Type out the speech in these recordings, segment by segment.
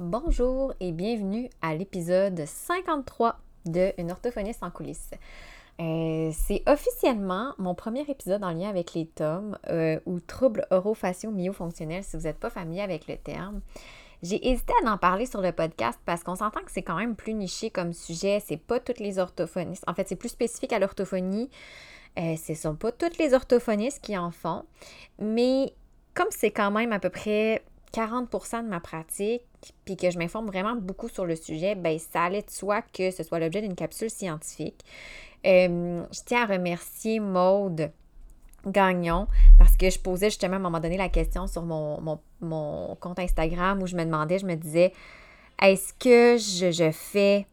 Bonjour et bienvenue à l'épisode 53 de Une orthophoniste en coulisses. Euh, c'est officiellement mon premier épisode en lien avec les tomes euh, ou troubles orofaciaux myofonctionnels si vous n'êtes pas familier avec le terme. J'ai hésité à en parler sur le podcast parce qu'on s'entend que c'est quand même plus niché comme sujet. C'est pas toutes les orthophonistes. En fait, c'est plus spécifique à l'orthophonie. Euh, ce ne sont pas toutes les orthophonistes qui en font. Mais comme c'est quand même à peu près 40% de ma pratique, puis que je m'informe vraiment beaucoup sur le sujet, ben ça allait de soi que ce soit l'objet d'une capsule scientifique. Euh, je tiens à remercier Maude Gagnon parce que je posais justement à un moment donné la question sur mon, mon, compte Instagram où je me demandais, je me disais, est-ce que je, fais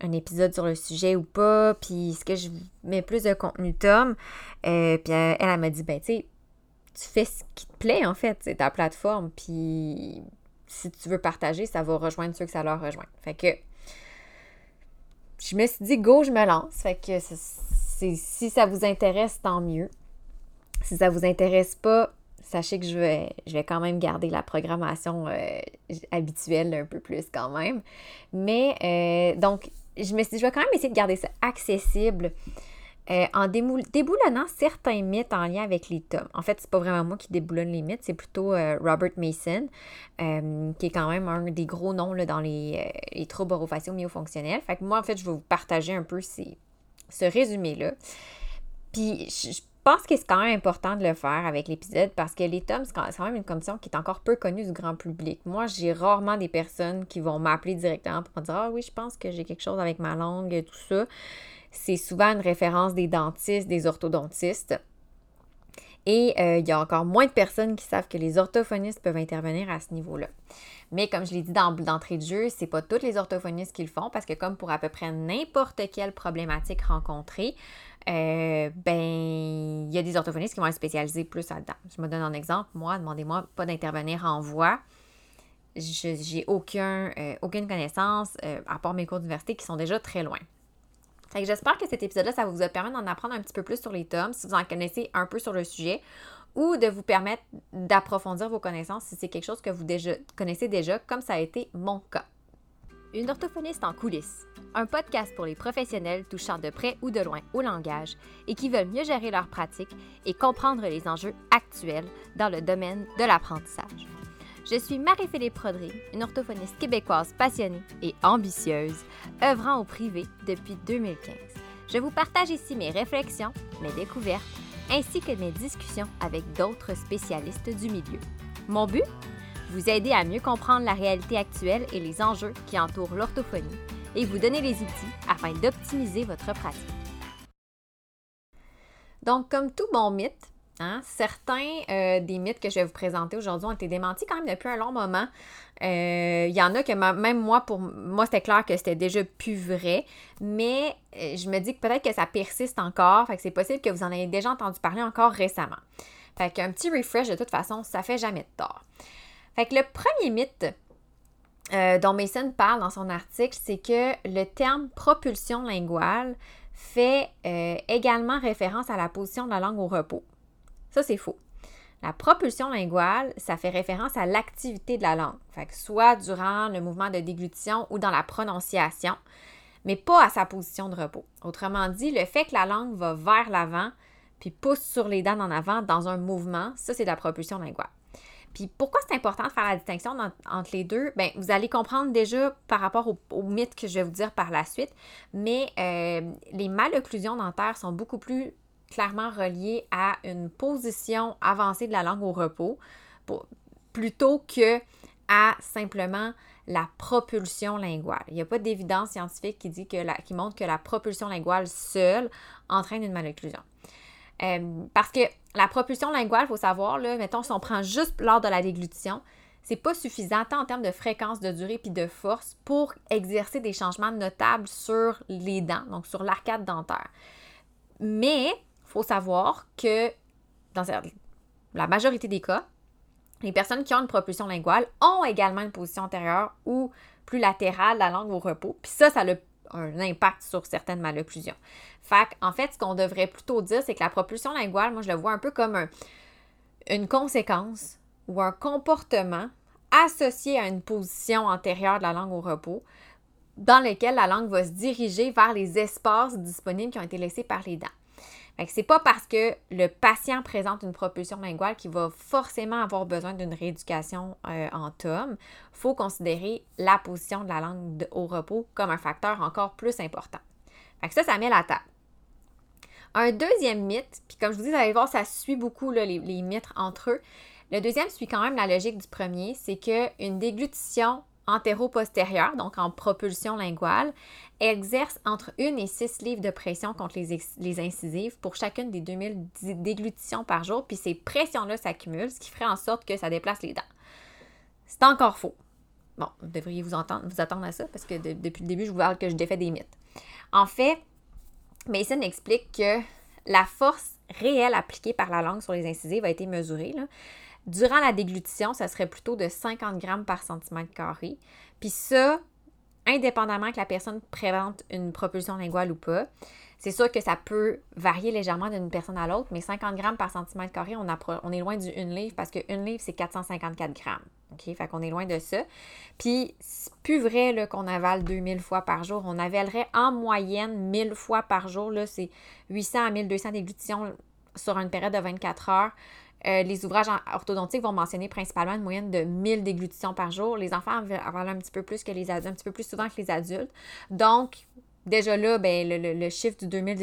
un épisode sur le sujet ou pas, puis est-ce que je mets plus de contenu Tom? Euh, puis elle, elle, m'a dit, ben tu sais, tu fais ce qui te plaît en fait, c'est ta plateforme, puis si tu veux partager, ça va rejoindre ceux que ça leur rejoint. Fait que je me suis dit, go, je me lance. Fait que si ça vous intéresse, tant mieux. Si ça vous intéresse pas, sachez que je vais, je vais quand même garder la programmation euh, habituelle un peu plus quand même. Mais euh, donc, je me je vais quand même essayer de garder ça accessible euh, en déboulonnant certains mythes en lien avec les tomes. En fait, c'est pas vraiment moi qui déboulonne les mythes, c'est plutôt Robert Mason, qui est quand même un des gros noms là, dans les, les troubles orofaciaux myofonctionnels. Fait que moi, en fait, je vais vous partager un peu ce résumé-là. Puis, je, pense que c'est quand même important de le faire avec l'épisode parce que les tomes, c'est quand même une condition qui est encore peu connue du grand public. Moi, j'ai rarement des personnes qui vont m'appeler directement pour me dire Ah oui, je pense que j'ai quelque chose avec ma langue, et tout ça. C'est souvent une référence des dentistes, des orthodontistes. Et euh, il y a encore moins de personnes qui savent que les orthophonistes peuvent intervenir à ce niveau-là. Mais comme je l'ai dit d'entrée de jeu, c'est pas tous les orthophonistes qui le font parce que comme pour à peu près n'importe quelle problématique rencontrée, euh, ben, il y a des orthophonistes qui vont être spécialisés plus là-dedans. Je me donne un exemple. Moi, demandez-moi pas d'intervenir en voix. Je j'ai euh, aucune connaissance, à part mes cours d'université qui sont déjà très loin. J'espère que cet épisode-là, ça vous a permis d'en apprendre un petit peu plus sur les tomes, si vous en connaissez un peu sur le sujet, ou de vous permettre d'approfondir vos connaissances si c'est quelque chose que vous connaissez déjà, comme ça a été mon cas. Une orthophoniste en coulisses, un podcast pour les professionnels touchant de près ou de loin au langage et qui veulent mieux gérer leur pratique et comprendre les enjeux actuels dans le domaine de l'apprentissage. Je suis Marie-Philippe Prodry, une orthophoniste québécoise passionnée et ambitieuse, œuvrant au privé depuis 2015. Je vous partage ici mes réflexions, mes découvertes, ainsi que mes discussions avec d'autres spécialistes du milieu. Mon but? Vous aider à mieux comprendre la réalité actuelle et les enjeux qui entourent l'orthophonie et vous donner les outils afin d'optimiser votre pratique. Donc, comme tout bon mythe, hein, certains euh, des mythes que je vais vous présenter aujourd'hui ont été démentis quand même depuis un long moment. Euh, il y en a que même moi, pour moi, c'était clair que c'était déjà plus vrai, mais euh, je me dis que peut-être que ça persiste encore, c'est possible que vous en ayez déjà entendu parler encore récemment. Fait qu'un petit refresh, de toute façon, ça fait jamais de tort. Fait que le premier mythe euh, dont Mason parle dans son article, c'est que le terme propulsion linguale fait euh, également référence à la position de la langue au repos. Ça, c'est faux. La propulsion linguale, ça fait référence à l'activité de la langue, fait que soit durant le mouvement de déglutition ou dans la prononciation, mais pas à sa position de repos. Autrement dit, le fait que la langue va vers l'avant puis pousse sur les dents en avant dans un mouvement, ça, c'est de la propulsion linguale. Puis pourquoi c'est important de faire la distinction entre les deux? Bien, vous allez comprendre déjà par rapport au, mythe que je vais vous dire par la suite, mais euh, les malocclusions dentaires sont beaucoup plus clairement reliées à une position avancée de la langue au repos plutôt que à simplement la propulsion linguale. Il n'y a pas d'évidence scientifique qui, dit que la, qui montre que la propulsion linguale seule entraîne une malocclusion. Euh, parce que la propulsion linguale, il faut savoir, là, mettons, si on prend juste lors de la déglutition, c'est pas suffisant tant en termes de fréquence, de durée puis de force pour exercer des changements notables sur les dents, donc sur l'arcade dentaire. Mais faut savoir que dans la majorité des cas, les personnes qui ont une propulsion linguale ont également une position antérieure ou plus latérale, la langue au repos. Puis ça, ça a un impact sur certaines malocclusions. Fait en fait, ce qu'on devrait plutôt dire, c'est que la propulsion linguale, moi, je le vois un peu comme une conséquence ou un comportement associé à une position antérieure de la langue au repos, dans lequel la langue va se diriger vers les espaces disponibles qui ont été laissés par les dents. Ce n'est pas parce que le patient présente une propulsion linguale qu'il va forcément avoir besoin d'une rééducation euh, en tome. Il faut considérer la position de la langue au repos comme un facteur encore plus important. ça, ça met la table. Un deuxième mythe, puis comme je vous dis, vous allez voir, ça suit beaucoup les, les mythes entre eux. Le deuxième suit quand même la logique du premier, c'est qu'une déglutition antéro-postérieure, donc en propulsion linguale, exerce entre 1 et 6 livres de pression contre les, incisives pour chacune des 2000 déglutitions par jour, puis ces pressions-là s'accumulent, ce qui ferait en sorte que ça déplace les dents. C'est encore faux. Bon, vous devriez vous, attendre à ça parce que depuis le début, je vous parle que je défais des mythes. En fait, Mason explique que la force réelle appliquée par la langue sur les incisives a été mesurée. Durant la déglutition, ça serait plutôt de 50 grammes par centimètre carré. Puis ça, indépendamment que la personne présente une propulsion linguale ou pas. C'est sûr que ça peut varier légèrement d'une personne à l'autre, mais 50 grammes par centimètre carré, on, est loin du 1 livre parce que 1 livre, c'est 454 grammes. OK? Fait qu'on est loin de ça. Puis, c'est plus vrai qu'on avale 2000 fois par jour. On avalerait en moyenne 1000 fois par jour. Là, c'est 800 à 1200 déglutitions sur une période de 24 heures. Euh, les ouvrages orthodontiques vont mentionner principalement une moyenne de 1000 déglutitions par jour. Les enfants avalent un petit peu plus que les adultes, un petit peu plus souvent que les adultes. Donc, déjà là, ben, le, chiffre du 2000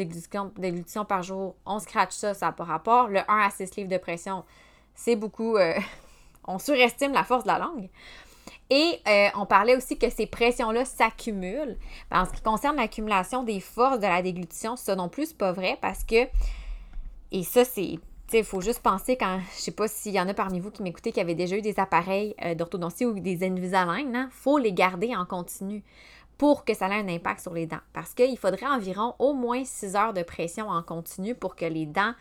déglutitions, par jour, on scratch ça, ça n'a pas rapport. Le 1 à 6 livres de pression, c'est beaucoup. Euh, on surestime la force de la langue. Et euh, on parlait aussi que ces pressions-là s'accumulent. En ce qui concerne l'accumulation des forces de la déglutition, ça non plus, c'est pas vrai parce que, et ça, c'est il faut juste penser quand, je sais pas s'il y en a parmi vous qui m'écoutez qui avaient déjà eu des appareils euh, d'orthodontie ou des Invisalign, il hein, faut les garder en continu pour que ça ait un impact sur les dents. Parce qu'il faudrait environ au moins 6 heures de pression en continu pour que les dents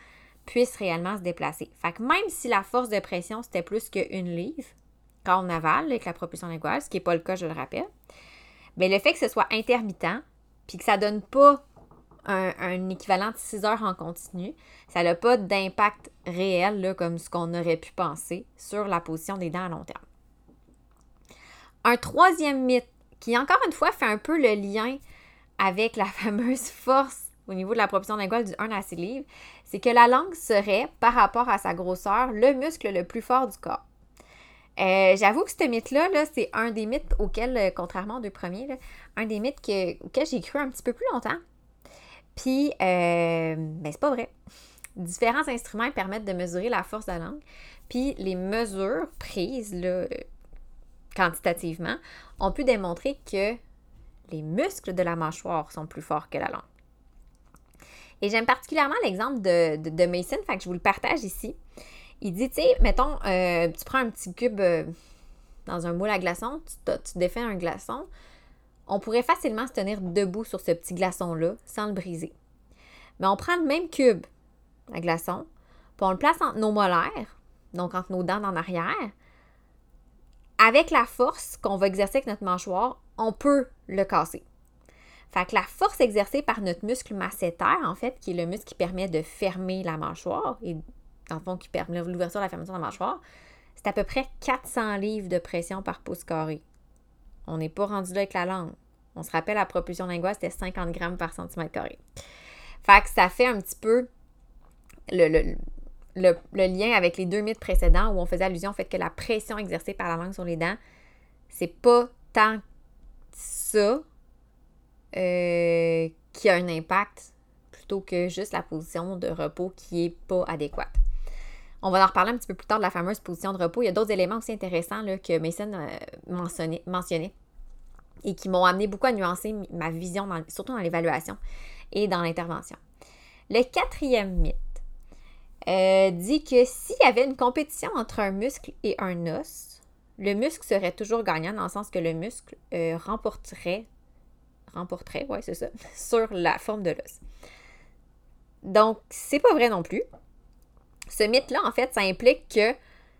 puissent réellement se déplacer. Fait que même si la force de pression, c'était plus qu'une livre, quand on avale avec la propulsion linguale, ce qui n'est pas le cas, je le rappelle, mais le fait que ce soit intermittent, puis que ça ne donne pas un, équivalent de 6 heures en continu, ça n'a pas d'impact réel comme ce qu'on aurait pu penser sur la position des dents à long terme. Un troisième mythe qui, encore une fois, fait un peu le lien avec la fameuse force au niveau de la propulsion linguale du 1 à 6 livres, c'est que la langue serait, par rapport à sa grosseur, le muscle le plus fort du corps. Euh, j'avoue que ce mythe-là, c'est un des mythes auxquels, euh, contrairement aux deux premiers, un des mythes auxquels j'ai cru un petit peu plus longtemps. Puis, euh, ben, c'est pas vrai. Différents instruments permettent de mesurer la force de la langue. Puis, les mesures prises là, quantitativement ont pu démontrer que les muscles de la mâchoire sont plus forts que la langue. Et j'aime particulièrement l'exemple de, de, Mason, fait que je vous le partage ici. Il dit, tu sais, mettons, euh, tu prends un petit cube euh, dans un moule à glaçons, tu, tu défais un glaçon, on pourrait facilement se tenir debout sur ce petit glaçon-là sans le briser. Mais on prend le même cube à glaçon, puis on le place entre nos molaires, donc entre nos dents en arrière. Avec la force qu'on va exercer avec notre mâchoire, on peut le casser. Fait que la force exercée par notre muscle masséter, en fait, qui est le muscle qui permet de fermer la mâchoire et dans le fond qui permet l'ouverture et la fermeture de la mâchoire, c'est à peu près 400 livres de pression par pouce carré. On n'est pas rendu là avec la langue. On se rappelle, la propulsion linguale, c'était 50 grammes par centimètre carré. Fait que ça fait un petit peu le, lien avec les deux mythes précédents où on faisait allusion au fait que la pression exercée par la langue sur les dents, c'est pas tant ça euh, qui a un impact plutôt que juste la position de repos qui est pas adéquate. On va en reparler un petit peu plus tard de la fameuse position de repos. Il y a d'autres éléments aussi intéressants que Mason euh, mentionnait, et qui m'ont amené beaucoup à nuancer ma vision, surtout dans l'évaluation et dans l'intervention. Le quatrième mythe euh, dit que s'il y avait une compétition entre un muscle et un os, le muscle serait toujours gagnant dans le sens que le muscle euh, remporterait, remporterait, ouais, c'est ça, sur la forme de l'os. Donc, c'est pas vrai non plus ce mythe-là, en fait, ça implique que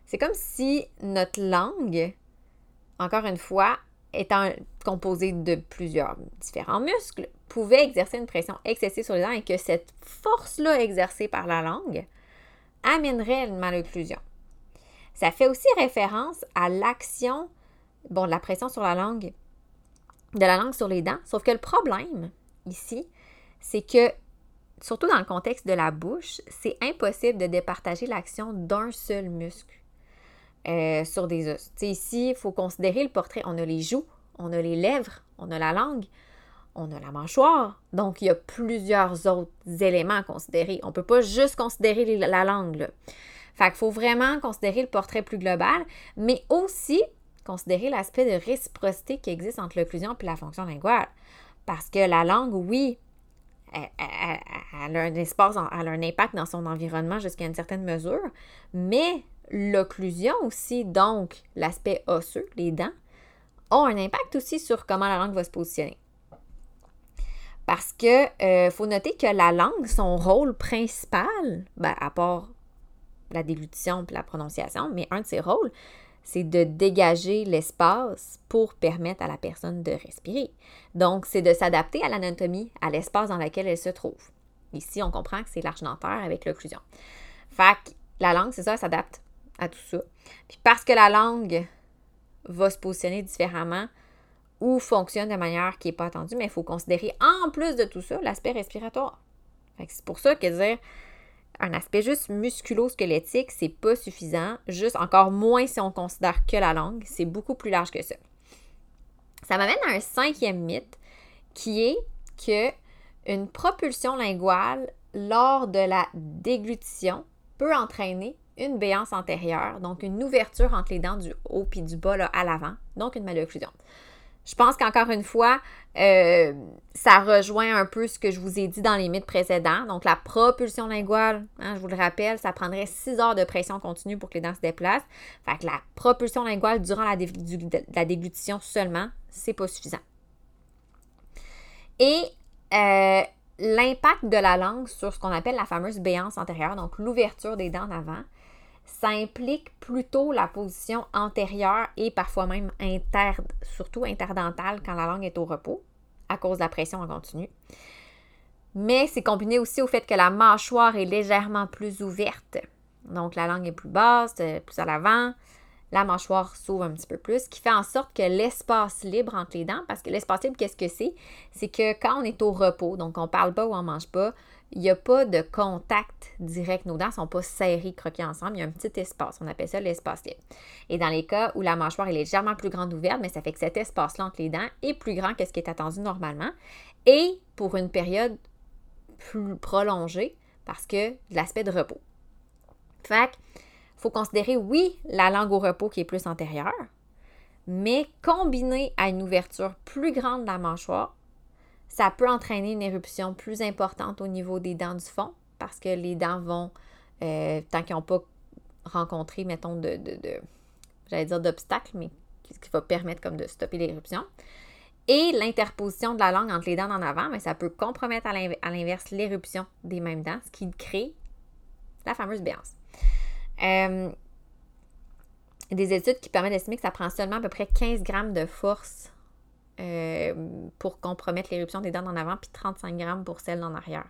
c'est comme si notre langue, encore une fois, étant composée de plusieurs différents muscles, pouvait exercer une pression excessive sur les dents et que cette force-là exercée par la langue amènerait une malocclusion. ça fait aussi référence à l'action, bon, de la pression sur la langue, de la langue sur les dents. Sauf que le problème ici, c'est que, surtout dans le contexte de la bouche, c'est impossible de départager l'action d'un seul muscle euh, sur des os. ici, il faut considérer le portrait. On a les joues, on a les lèvres, on a la langue, on a la mâchoire. Donc, il y a plusieurs autres éléments à considérer. On ne peut pas juste considérer la langue. Là. Fait qu'il faut vraiment considérer le portrait plus global, mais aussi considérer l'aspect de réciprocité qui existe entre l'occlusion et la fonction linguale. Parce que la langue, oui, elle, a un espace, un impact dans son environnement jusqu'à une certaine mesure, mais l'occlusion aussi, donc l'aspect osseux, les dents, ont un impact aussi sur comment la langue va se positionner. Parce que euh, faut noter que la langue, son rôle principal, ben, à part la déglutition et la prononciation, mais un de ses rôles, c'est de dégager l'espace pour permettre à la personne de respirer. Donc, c'est de s'adapter à l'anatomie, à l'espace dans lequel elle se trouve. Ici, on comprend que c'est l'arche dentaire avec l'occlusion. Fait que la langue, c'est ça, elle s'adapte à tout ça. Puis parce que la langue va se positionner différemment, ou fonctionne de manière qui n'est pas attendue, mais il faut considérer en plus de tout ça l'aspect respiratoire. C'est pour ça que dire un aspect juste musculo-squelettique, c'est pas suffisant, juste encore moins si on considère que la langue, c'est beaucoup plus large que ça. Ça m'amène à un cinquième mythe qui est que une propulsion linguale lors de la déglutition peut entraîner une béance antérieure, donc une ouverture entre les dents du haut puis du bas à l'avant, donc une malocclusion. Je pense qu'encore une fois, euh, ça rejoint un peu ce que je vous ai dit dans les mythes précédents. Donc, la propulsion linguale, hein, je vous le rappelle, ça prendrait 6 heures de pression continue pour que les dents se déplacent. Fait que la propulsion linguale durant la, déglutition seulement, c'est pas suffisant. Et euh, l'impact de la langue sur ce qu'on appelle la fameuse béance antérieure, donc l'ouverture des dents d'avant, ça implique plutôt la position antérieure et parfois même inter, surtout interdentale quand la langue est au repos, à cause de la pression en continu. Mais c'est combiné aussi au fait que la mâchoire est légèrement plus ouverte. Donc la langue est plus basse, euh, plus à l'avant. La mâchoire s'ouvre un petit peu plus, ce qui fait en sorte que l'espace libre entre les dents, parce que l'espace libre, qu'est-ce que c'est? C'est que quand on est au repos, donc on parle pas ou on mange pas, il n'y a pas de contact direct. Nos dents ne sont pas serrées, croquées ensemble. Il y a un petit espace. On appelle ça l'espace libre. Et dans les cas où la mâchoire est légèrement plus grande ouverte, mais ça fait que cet espace-là entre les dents est plus grand que ce qui est attendu normalement. Et pour une période plus prolongée parce que l'aspect de repos. Fait il faut considérer, oui, la langue au repos qui est plus antérieure, mais combinée à une ouverture plus grande de la mâchoire, ça peut entraîner une éruption plus importante au niveau des dents du fond parce que les dents vont, euh, tant qu'ils n'ont pas rencontré, mettons, de, j'allais dire d'obstacles, mais ce qui va permettre comme de stopper l'éruption. Et l'interposition de la langue entre les dents en avant, mais ça peut compromettre à l'inverse l'éruption des mêmes dents, ce qui crée la fameuse béance. Euh, des études qui permettent d'estimer que ça prend seulement à peu près 15 grammes de force euh, pour compromettre l'éruption des dents en avant, puis 35 grammes pour celles en arrière.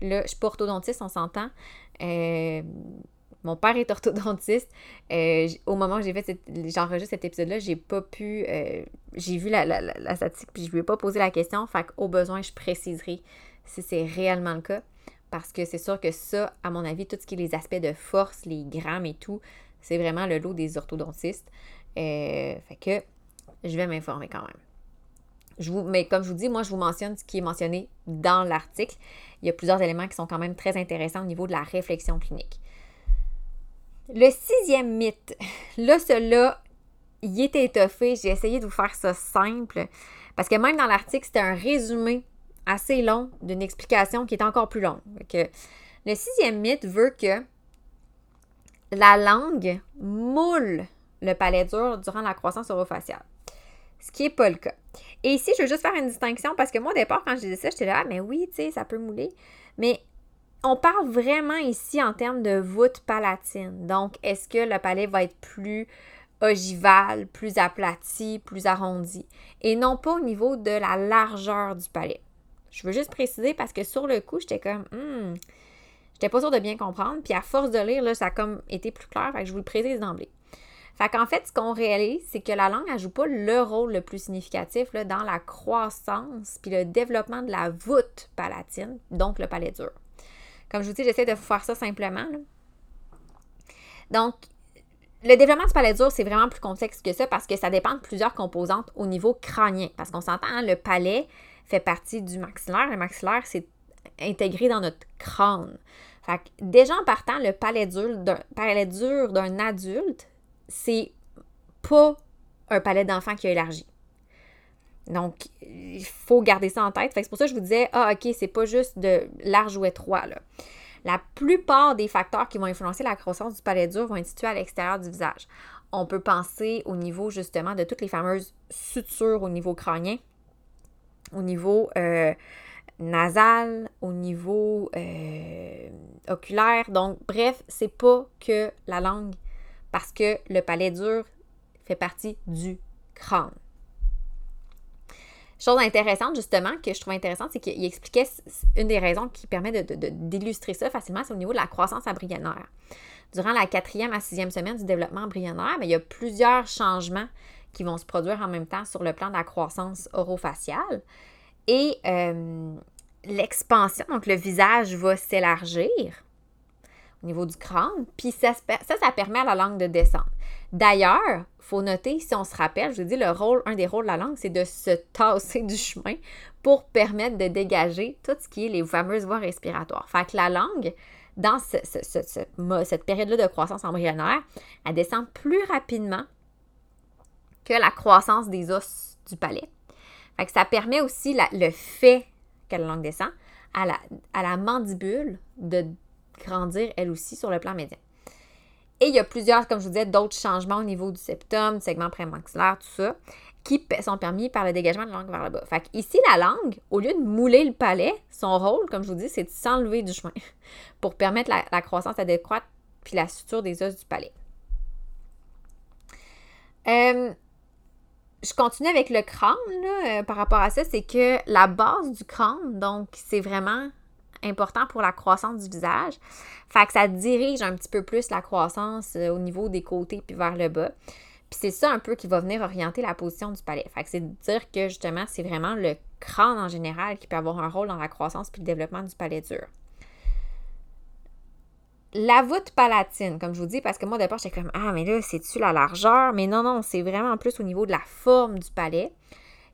Là, je suis pas orthodontiste, on s'entend. Euh, mon père est orthodontiste. Euh, au moment où j'ai fait j'enregistre cet épisode-là, j'ai pas pu. j'ai vu la, la, statistique puis je lui ai pas posé la question. Fait qu'au besoin, je préciserai si c'est réellement le cas. Parce que c'est sûr que ça, à mon avis, tout ce qui est les aspects de force, les grammes et tout, c'est vraiment le lot des orthodontistes. fait que je vais m'informer quand même mais comme je vous dis, moi, je vous mentionne ce qui est mentionné dans l'article. Il y a plusieurs éléments qui sont quand même très intéressants au niveau de la réflexion clinique. Le sixième mythe, là, celui-là, il est étoffé. J'ai essayé de vous faire ça simple parce que même dans l'article, c'était un résumé assez long d'une explication qui est encore plus longue. le sixième mythe veut que la langue moule le palais dur durant la croissance orofaciale ce qui n'est pas le cas. Et ici, je veux juste faire une distinction parce que moi, au départ, quand je disais ça, j'étais là, ah, mais oui, tu sais, ça peut mouler. Mais on parle vraiment ici en termes de voûte palatine. Donc, est-ce que le palais va être plus ogival, plus aplati, plus arrondi, et non pas au niveau de la largeur du palais. Je veux juste préciser parce que sur le coup, j'étais comme, hmm, J'étais pas sûre de bien comprendre. Puis à force de lire, là, ça a comme été plus clair. Fait que je vous le précise d'emblée. Fait qu'en fait, ce qu'on réalise, c'est que la langue, elle joue pas le rôle le plus significatif dans la croissance puis le développement de la voûte palatine, donc le palais dur. Comme je vous dis, j'essaie de faire ça simplement. Donc, le développement du palais dur, c'est vraiment plus complexe que ça parce que ça dépend de plusieurs composantes au niveau crânien. Parce qu'on s'entend, hein, le palais fait partie du maxillaire. Le maxillaire, c'est intégré dans notre crâne. Fait que déjà en partant, le palais dur d'un adulte, c'est pas un palais d'enfant qui a élargi. Donc, il faut garder ça en tête. c'est pour ça que je vous disais, ah, OK, c'est pas juste de large ou étroit. La plupart des facteurs qui vont influencer la croissance du palais dur vont être situés à l'extérieur du visage. On peut penser au niveau justement de toutes les fameuses sutures au niveau crânien, au niveau euh, nasal, au niveau euh, oculaire. Donc, bref, c'est pas que la langue, parce que le palais dur fait partie du crâne. Chose intéressante, justement, que je trouve intéressante, c'est qu'il expliquait une des raisons qui permet d'illustrer de, ça facilement, c'est au niveau de la croissance embryonnaire. Durant la quatrième à sixième semaine du développement embryonnaire, ben, il y a plusieurs changements qui vont se produire en même temps sur le plan de la croissance orofaciale. Et euh, l'expansion, donc le visage va s'élargir au niveau du crâne, puis ça, ça, permet à la langue de descendre. D'ailleurs, il faut noter, si on se rappelle, je vous dis, le rôle, un des rôles de la langue, c'est de se tasser du chemin pour permettre de dégager tout ce qui est les fameuses voies respiratoires. Fait que la langue, dans cette période-là de croissance embryonnaire, elle descend plus rapidement que la croissance des os du palais. Fait que ça permet aussi le fait que la langue descend à la, à la mandibule de grandir elle aussi sur le plan médian. Et il y a plusieurs, comme je vous disais, d'autres changements au niveau du septum, du segment prémaxillaire, tout ça, qui sont permis par le dégagement de la langue vers le bas. Fait ici, la langue, au lieu de mouler le palais, son rôle, comme je vous dis, c'est de s'enlever du chemin pour permettre la, croissance adéquate puis la suture des os du palais. Euh, je continue avec le crâne euh, par rapport à ça, c'est que la base du crâne, donc c'est vraiment important pour la croissance du visage. Fait que ça dirige un petit peu plus la croissance euh, au niveau des côtés puis vers le bas. Puis c'est ça un peu qui va venir orienter la position du palais. Fait que c'est dire que justement, c'est vraiment le crâne en général qui peut avoir un rôle dans la croissance puis le développement du palais dur. La voûte palatine, comme je vous dis, parce que moi, d'abord, j'étais comme Ah, mais là, c'est-tu la largeur? Mais non, non, c'est vraiment plus au niveau de la forme du palais.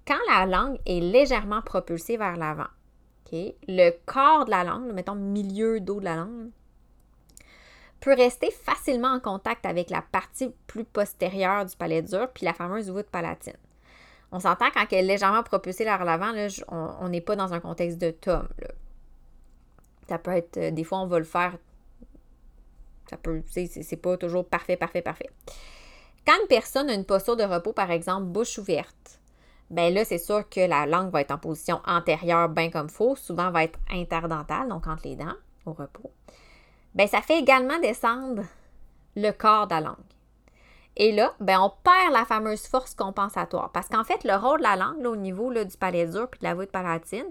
Quand la langue est légèrement propulsée vers l'avant, le corps de la langue, mettons milieu dos de la langue, peut rester facilement en contact avec la partie plus postérieure du palais dur, puis la fameuse voûte palatine. On s'entend quand elle est légèrement propulsée vers l'avant, on n'est pas dans un contexte de tome. Ça peut être, euh, des fois, on va le faire. Ça peut, c'est pas toujours parfait, parfait, parfait. Quand une personne a une posture de repos, par exemple, bouche ouverte, ben là, c'est sûr que la langue va être en position antérieure, bien comme faux, souvent va être interdentale, donc entre les dents, au repos. Ben, ça fait également descendre le corps de la langue. Et là, ben, on perd la fameuse force compensatoire. Parce qu'en fait, le rôle de la langue, au niveau du palais dur puis de la voûte palatine,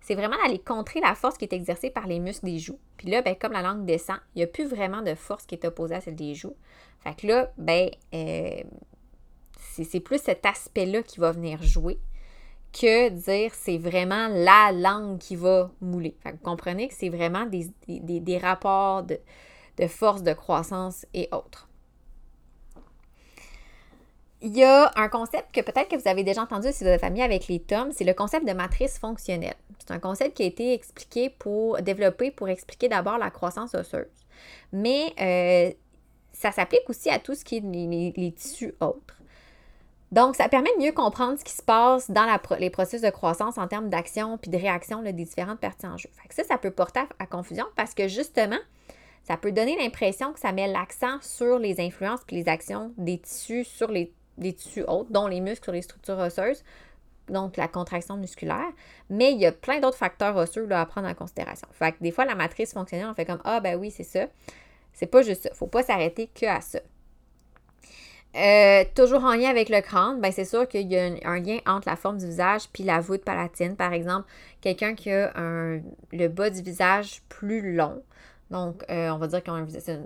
c'est vraiment d'aller contrer la force qui est exercée par les muscles des joues. Puis là, ben, comme la langue descend, il n'y a plus vraiment de force qui est opposée à celle des joues. Fait que là, ben, euh, c'est plus cet aspect-là qui va venir jouer que dire c'est vraiment la langue qui va mouler. vous comprenez que c'est vraiment des, rapports de, force, de croissance et autres. Il y a un concept que peut-être que vous avez déjà entendu si vous êtes familier avec les tomes, c'est le concept de matrice fonctionnelle. C'est un concept qui a été expliqué pour développer pour expliquer d'abord la croissance osseuse. Mais euh, ça s'applique aussi à tout ce qui est les tissus autres. Donc, ça permet de mieux comprendre ce qui se passe dans les processus de croissance en termes d'action puis de réaction des différentes parties en jeu. Fait ça, ça peut porter à, confusion parce que justement, ça peut donner l'impression que ça met l'accent sur les influences puis les actions des tissus sur les, tissus autres, dont les muscles sur les structures osseuses, donc la contraction musculaire. Mais il y a plein d'autres facteurs osseux à prendre en considération. Fait que des fois, la matrice fonctionnelle, on fait comme Ah, ben oui, c'est ça. C'est pas juste ça. Faut pas s'arrêter que à ça. Euh, toujours en lien avec le crâne, ben c'est sûr qu'il y a un, lien entre la forme du visage puis la voûte palatine. Par exemple, quelqu'un qui a un, le bas du visage plus long, donc on va dire qu'ils ont un visage,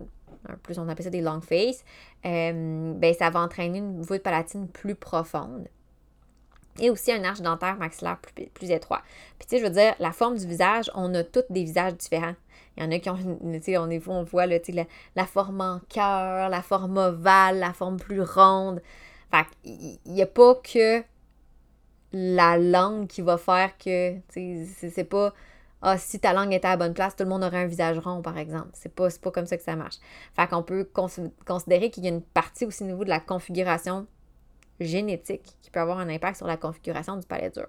plus on appelle ça des long face, ben, ça va entraîner une voûte palatine plus profonde et aussi un arche dentaire maxillaire plus, plus étroit. Puis tu sais, je veux dire, la forme du visage, on a tous des visages différents. Il y en a qui ont, tu sais, on, on voit la, la forme en cœur, la forme ovale, la forme plus ronde. Fait qu'il n'y a pas que la langue qui va faire que, tu sais, c'est pas, ah, si ta langue était à la bonne place, tout le monde aurait un visage rond, par exemple. C'est pas, pas comme ça que ça marche. Fait qu'on peut considérer qu'il y a une partie aussi au niveau de la configuration génétique qui peut avoir un impact sur la configuration du palais dur.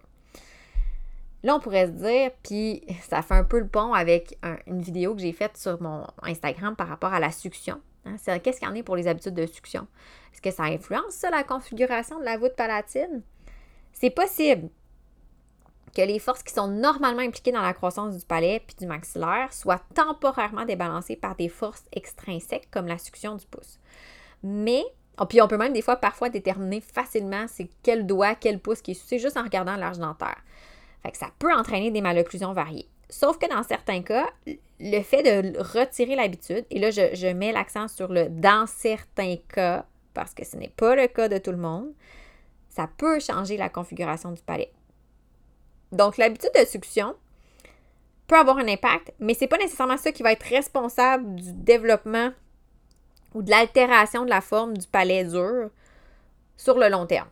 Là, on pourrait se dire, puis ça fait un peu le pont avec une vidéo que j'ai faite sur mon Instagram par rapport à la succion. Hein. Qu'est-ce qu'il y en a pour les habitudes de succion? Est-ce que ça influence ça, la configuration de la voûte palatine? C'est possible que les forces qui sont normalement impliquées dans la croissance du palais puis du maxillaire soient temporairement débalancées par des forces extrinsèques comme la succion du pouce. Mais Oh, puis on peut même des fois parfois déterminer facilement c'est quel doigt, quel pouce qui est sucé juste en regardant l'arche dentaire. Fait que ça peut entraîner des malocclusions variées. Sauf que dans certains cas, le fait de retirer l'habitude, et là je, mets l'accent sur le dans certains cas, parce que ce n'est pas le cas de tout le monde, ça peut changer la configuration du palais. Donc l'habitude de succion peut avoir un impact, mais ce n'est pas nécessairement ça qui va être responsable du développement ou de l'altération de la forme du palais dur sur le long terme.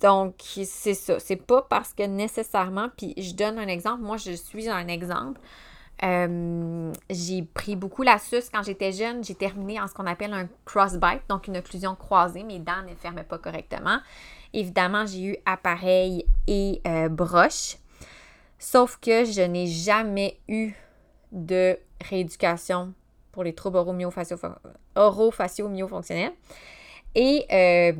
Donc, c'est ça. C'est pas parce que nécessairement, puis je donne un exemple. Moi, je suis un exemple. Euh, j'ai pris beaucoup la suce quand j'étais jeune. J'ai terminé en ce qu'on appelle un crossbite, donc une occlusion croisée. Mes dents ne fermaient pas correctement. Évidemment, j'ai eu appareil et euh, broche. Sauf que je n'ai jamais eu de rééducation pour les troubles orofacio-myofonctionnels. Et euh,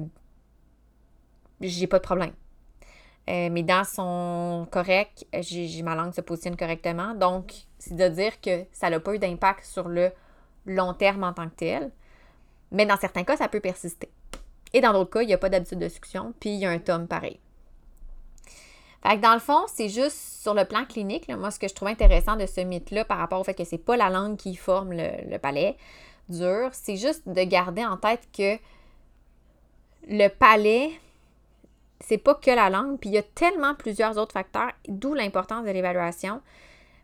j'ai pas de problème. Euh, mes dents sont correctes, ma langue se positionne correctement. Donc, c'est de dire que ça n'a pas eu d'impact sur le long terme en tant que tel. Mais dans certains cas, ça peut persister. Et dans d'autres cas, il n'y a pas d'habitude de succion, puis il y a un tome pareil. Fait que dans le fond, c'est juste sur le plan clinique, moi, ce que je trouve intéressant de ce mythe-là par rapport au fait que c'est pas la langue qui forme le, palais dur, c'est juste de garder en tête que le palais, c'est pas que la langue, puis il y a tellement plusieurs autres facteurs, d'où l'importance de l'évaluation.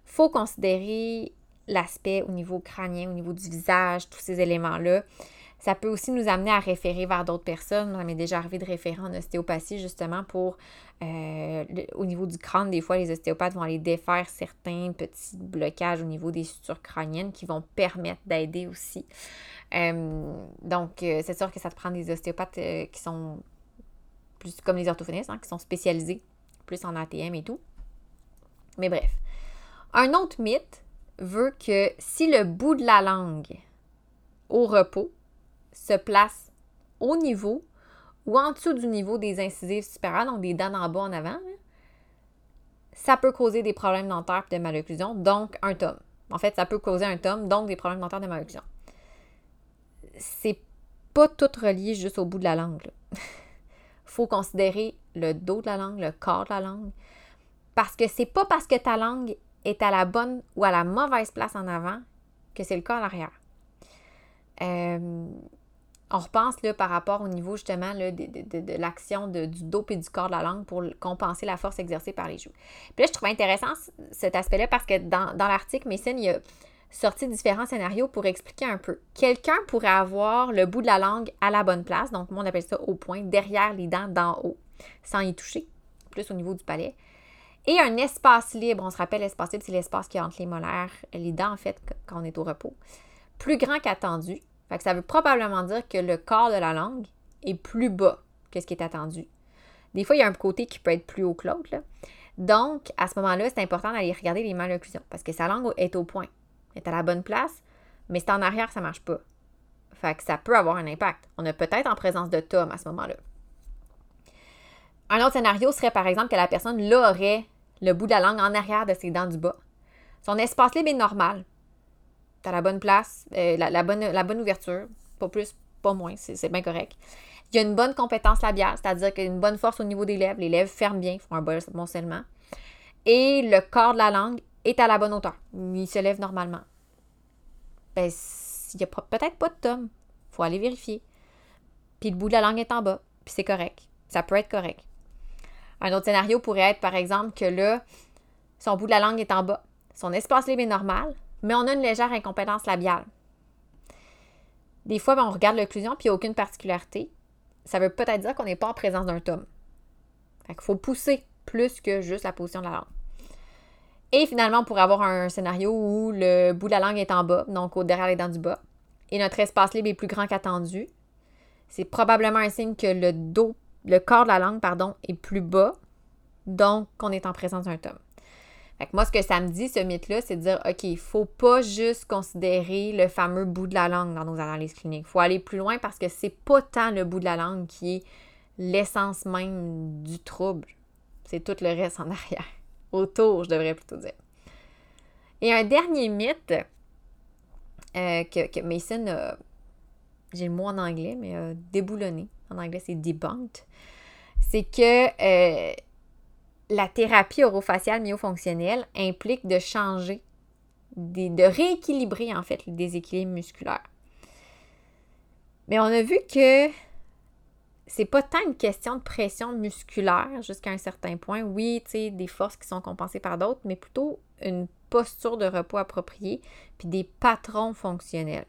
faut considérer l'aspect au niveau crânien, au niveau du visage, tous ces éléments-là. Ça peut aussi nous amener à référer vers d'autres personnes. Ça m'est déjà arrivé de référer en ostéopathie justement pour, euh, au niveau du crâne, des fois, les ostéopathes vont aller défaire certains petits blocages au niveau des sutures crâniennes qui vont permettre d'aider aussi. Euh, donc, euh, c'est sûr que ça te prend des ostéopathes qui sont comme les orthophonistes, hein, qui sont spécialisés plus en ATM et tout. Mais bref. Un autre mythe veut que si le bout de la langue au repos, se place au niveau ou en dessous du niveau des incisives supérieures, donc des dents en bas en avant, ça peut causer des problèmes dentaires et de malocclusion, donc un tome. En fait, ça peut causer un tome, donc des problèmes dentaires de malocclusion. C'est pas tout relié juste au bout de la langue. Faut considérer le dos de la langue, le corps de la langue. Parce que c'est pas parce que ta langue est à la bonne ou à la mauvaise place en avant que c'est le cas à l'arrière. Euh, on repense là, par rapport au niveau justement de, l'action du dos et du corps de la langue pour compenser la force exercée par les joues. Puis là, je trouvais intéressant cet aspect-là parce que dans, l'article, Mason, il a sorti différents scénarios pour expliquer un peu. Quelqu'un pourrait avoir le bout de la langue à la bonne place, donc moi on appelle ça au point, derrière les dents d'en haut, sans y toucher, plus au niveau du palais. Et un espace libre, on se rappelle l'espace libre, c'est l'espace qui est entre les molaires, les dents en fait, quand on est au repos, plus grand qu'attendu ça veut probablement dire que le corps de la langue est plus bas que ce qui est attendu. Des fois, il y a un côté qui peut être plus haut que l'autre. Donc, à ce moment-là, c'est important d'aller regarder les malocclusions parce que sa langue est au point. Est à la bonne place, mais c'est en arrière, ça ne marche pas. Fait que ça peut avoir un impact. On est peut-être en présence de Tom à ce moment-là. Un autre scénario serait par exemple que la personne là aurait le bout de la langue en arrière de ses dents du bas. Son espace libre est normal tu la bonne place, euh, la, bonne, ouverture, pas plus, pas moins, c'est bien correct. Il y a une bonne compétence labiale, c'est-à-dire qu'il y a une bonne force au niveau des lèvres, les lèvres ferment bien, font un bon moncellement. Et le corps de la langue est à la bonne hauteur. Il se lève normalement. Ben, il n'y a peut-être pas de tome. Il faut aller vérifier. Puis le bout de la langue est en bas. Puis c'est correct. Ça peut être correct. Un autre scénario pourrait être, par exemple, que là, son bout de la langue est en bas. Son espace libre est normal, mais on a une légère incompétence labiale. Des fois, ben, on regarde l'occlusion puis il n'y a aucune particularité. Ça veut peut-être dire qu'on n'est pas en présence d'un tome. Fait faut pousser plus que juste la position de la langue. Et finalement, pourrait avoir un scénario où le bout de la langue est en bas, donc au derrière les dents du bas, et notre espace libre est plus grand qu'attendu. C'est probablement un signe que le dos, le corps de la langue, pardon, est plus bas, donc qu'on est en présence d'un tome moi, ce que ça me dit, ce mythe-là, c'est de dire, OK, il ne faut pas juste considérer le fameux bout de la langue dans nos analyses cliniques. Il faut aller plus loin parce que c'est pas tant le bout de la langue qui est l'essence même du trouble. C'est tout le reste en arrière. Autour, je devrais plutôt dire. Et un dernier mythe euh, que, Mason a, j'ai le mot en anglais, mais a déboulonné. En anglais, c'est debunked. C'est que euh, la thérapie orofaciale myofonctionnelle implique de changer, de rééquilibrer en fait le déséquilibre musculaire. Mais on a vu que c'est pas tant une question de pression musculaire jusqu'à un certain point. Oui, tu sais, des forces qui sont compensées par d'autres, mais plutôt une posture de repos appropriée, puis des patrons fonctionnels.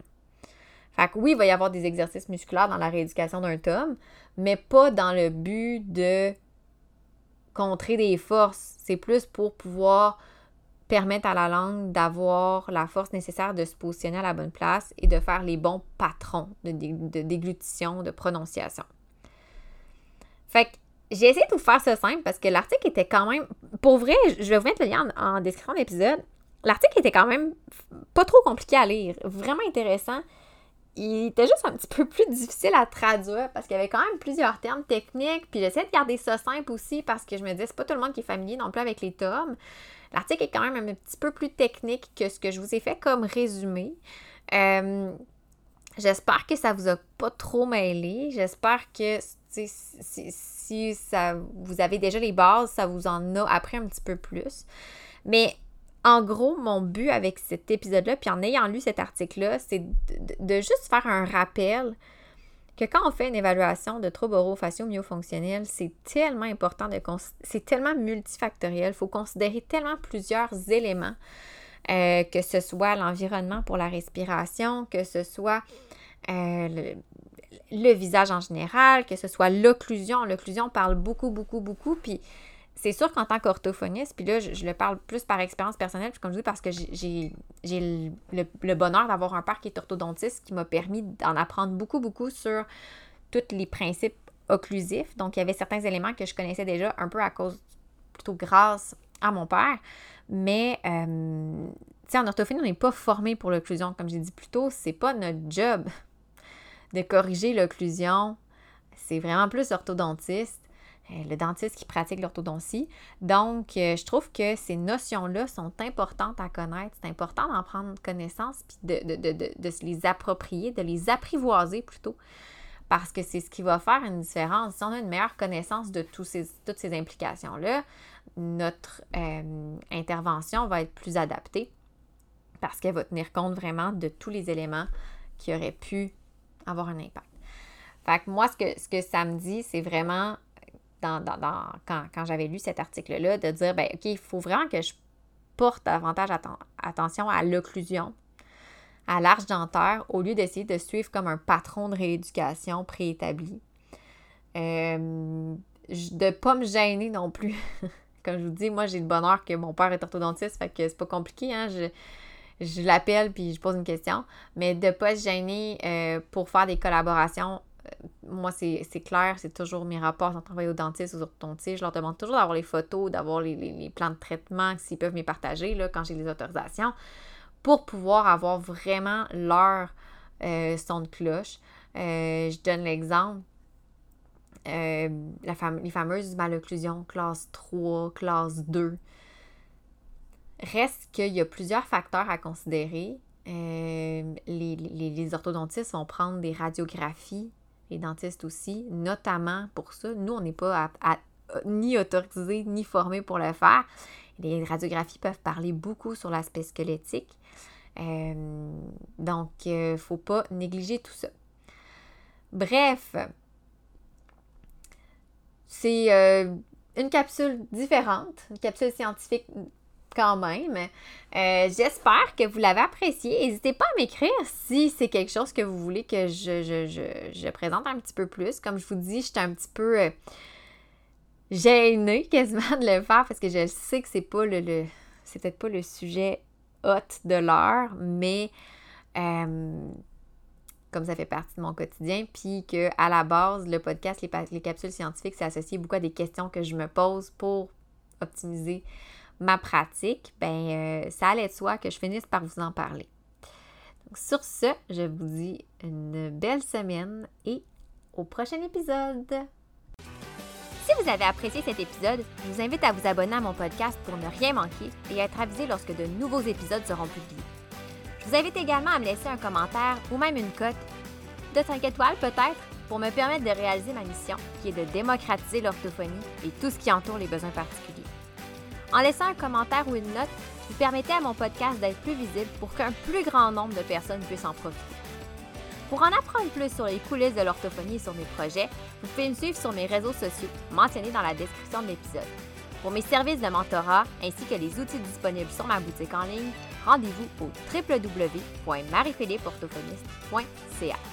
Fait que oui, il va y avoir des exercices musculaires dans la rééducation d'un tome, mais pas dans le but de contrer des forces. C'est plus pour pouvoir permettre à la langue d'avoir la force nécessaire de se positionner à la bonne place et de faire les bons patrons de, déglutition, de prononciation. Fait que j'ai essayé de vous faire ça simple parce que l'article était quand même. Pour vrai, je vais vous mettre le lien en, description de l'épisode. L'article était quand même pas trop compliqué à lire, vraiment intéressant il était juste un petit peu plus difficile à traduire parce qu'il y avait quand même plusieurs termes techniques. Puis j'essaie de garder ça simple aussi parce que je me disais, c'est pas tout le monde qui est familier non plus avec les tomes. L'article est quand même un petit peu plus technique que ce que je vous ai fait comme résumé. Euh, j'espère que ça vous a pas trop mêlé. J'espère que si, si ça, vous avez déjà les bases, ça vous en a appris un petit peu plus. Mais en gros, mon but avec cet épisode-là, puis en ayant lu cet article-là, c'est de, juste faire un rappel que quand on fait une évaluation de troubles orofaciaux myofonctionnels, c'est tellement important de c'est tellement multifactoriel, il faut considérer tellement plusieurs éléments, euh, que ce soit l'environnement pour la respiration, que ce soit euh, le, le, visage en général, que ce soit l'occlusion. L'occlusion parle beaucoup, beaucoup, beaucoup, puis c'est sûr qu'en tant qu'orthophoniste, puis là, je, le parle plus par expérience personnelle, puis comme je dis, parce que j'ai le, bonheur d'avoir un père qui est orthodontiste qui m'a permis d'en apprendre beaucoup, beaucoup sur tous les principes occlusifs. Donc, il y avait certains éléments que je connaissais déjà un peu à cause, plutôt grâce à mon père. Mais, euh, tu sais, en orthophonie, on n'est pas formé pour l'occlusion. Comme j'ai dit plus tôt, c'est pas notre job de corriger l'occlusion. C'est vraiment plus orthodontiste. Euh, le dentiste qui pratique l'orthodontie. Donc, euh, je trouve que ces notions-là sont importantes à connaître. C'est important d'en prendre connaissance puis de, se les approprier, de les apprivoiser plutôt. Parce que c'est ce qui va faire une différence. Si on a une meilleure connaissance de toutes ces implications-là, notre euh, intervention va être plus adaptée parce qu'elle va tenir compte vraiment de tous les éléments qui auraient pu avoir un impact. Fait que moi, ce que, ce que ça me dit, c'est vraiment quand, j'avais lu cet article-là, de dire, ben, OK, il faut vraiment que je porte davantage attention à l'occlusion, à l'arche dentaire, au lieu d'essayer de suivre comme un patron de rééducation préétabli. Euh, de ne pas me gêner non plus. comme je vous dis, moi, j'ai le bonheur que mon père est orthodontiste, fait que c'est pas compliqué, hein? Je l'appelle puis je pose une question, mais de ne pas se gêner euh, pour faire des collaborations euh, moi, c'est clair, c'est toujours mes rapports quand on au dentiste, aux orthodontistes. Je leur demande toujours d'avoir les photos, d'avoir les, plans de traitement, s'ils peuvent me partager là, quand j'ai les autorisations, pour pouvoir avoir vraiment leur euh, son de cloche. Je donne l'exemple. les fameuses malocclusions classe 3, classe 2. Reste qu'il y a plusieurs facteurs à considérer. les, les, orthodontistes vont prendre des radiographies les dentistes aussi, notamment pour ça. Nous, on n'est pas ni autorisés ni formés pour le faire. Les radiographies peuvent parler beaucoup sur l'aspect squelettique. donc, il ne faut pas négliger tout ça. Bref, c'est une capsule différente, une capsule scientifique quand même. Euh, j'espère que vous l'avez apprécié. N'hésitez pas à m'écrire si c'est quelque chose que vous voulez que je, présente un petit peu plus. Comme je vous dis, j'étais un petit peu euh, gênée quasiment de le faire parce que je sais que c'est pas le, c'est peut-être pas le sujet hot de l'heure, mais euh, comme ça fait partie de mon quotidien, puis que à la base, le podcast, les capsules scientifiques, c'est associé beaucoup à des questions que je me pose pour optimiser ma pratique, ben euh, ça allait de soi que je finisse par vous en parler. sur ce, je vous dis une belle semaine et au prochain épisode. Si vous avez apprécié cet épisode, je vous invite à vous abonner à mon podcast pour ne rien manquer et être avisé lorsque de nouveaux épisodes seront publiés. Je vous invite également à me laisser un commentaire ou même une cote de 5 étoiles peut-être pour me permettre de réaliser ma mission qui est de démocratiser l'orthophonie et tout ce qui entoure les besoins particuliers. En laissant un commentaire ou une note, vous permettez à mon podcast d'être plus visible pour qu'un plus grand nombre de personnes puissent en profiter. Pour en apprendre plus sur les coulisses de l'orthophonie et sur mes projets, vous pouvez me suivre sur mes réseaux sociaux mentionnés dans la description de l'épisode. Pour mes services de mentorat ainsi que les outils disponibles sur ma boutique en ligne, rendez-vous au www.mariephilippeorthophoniste.ca.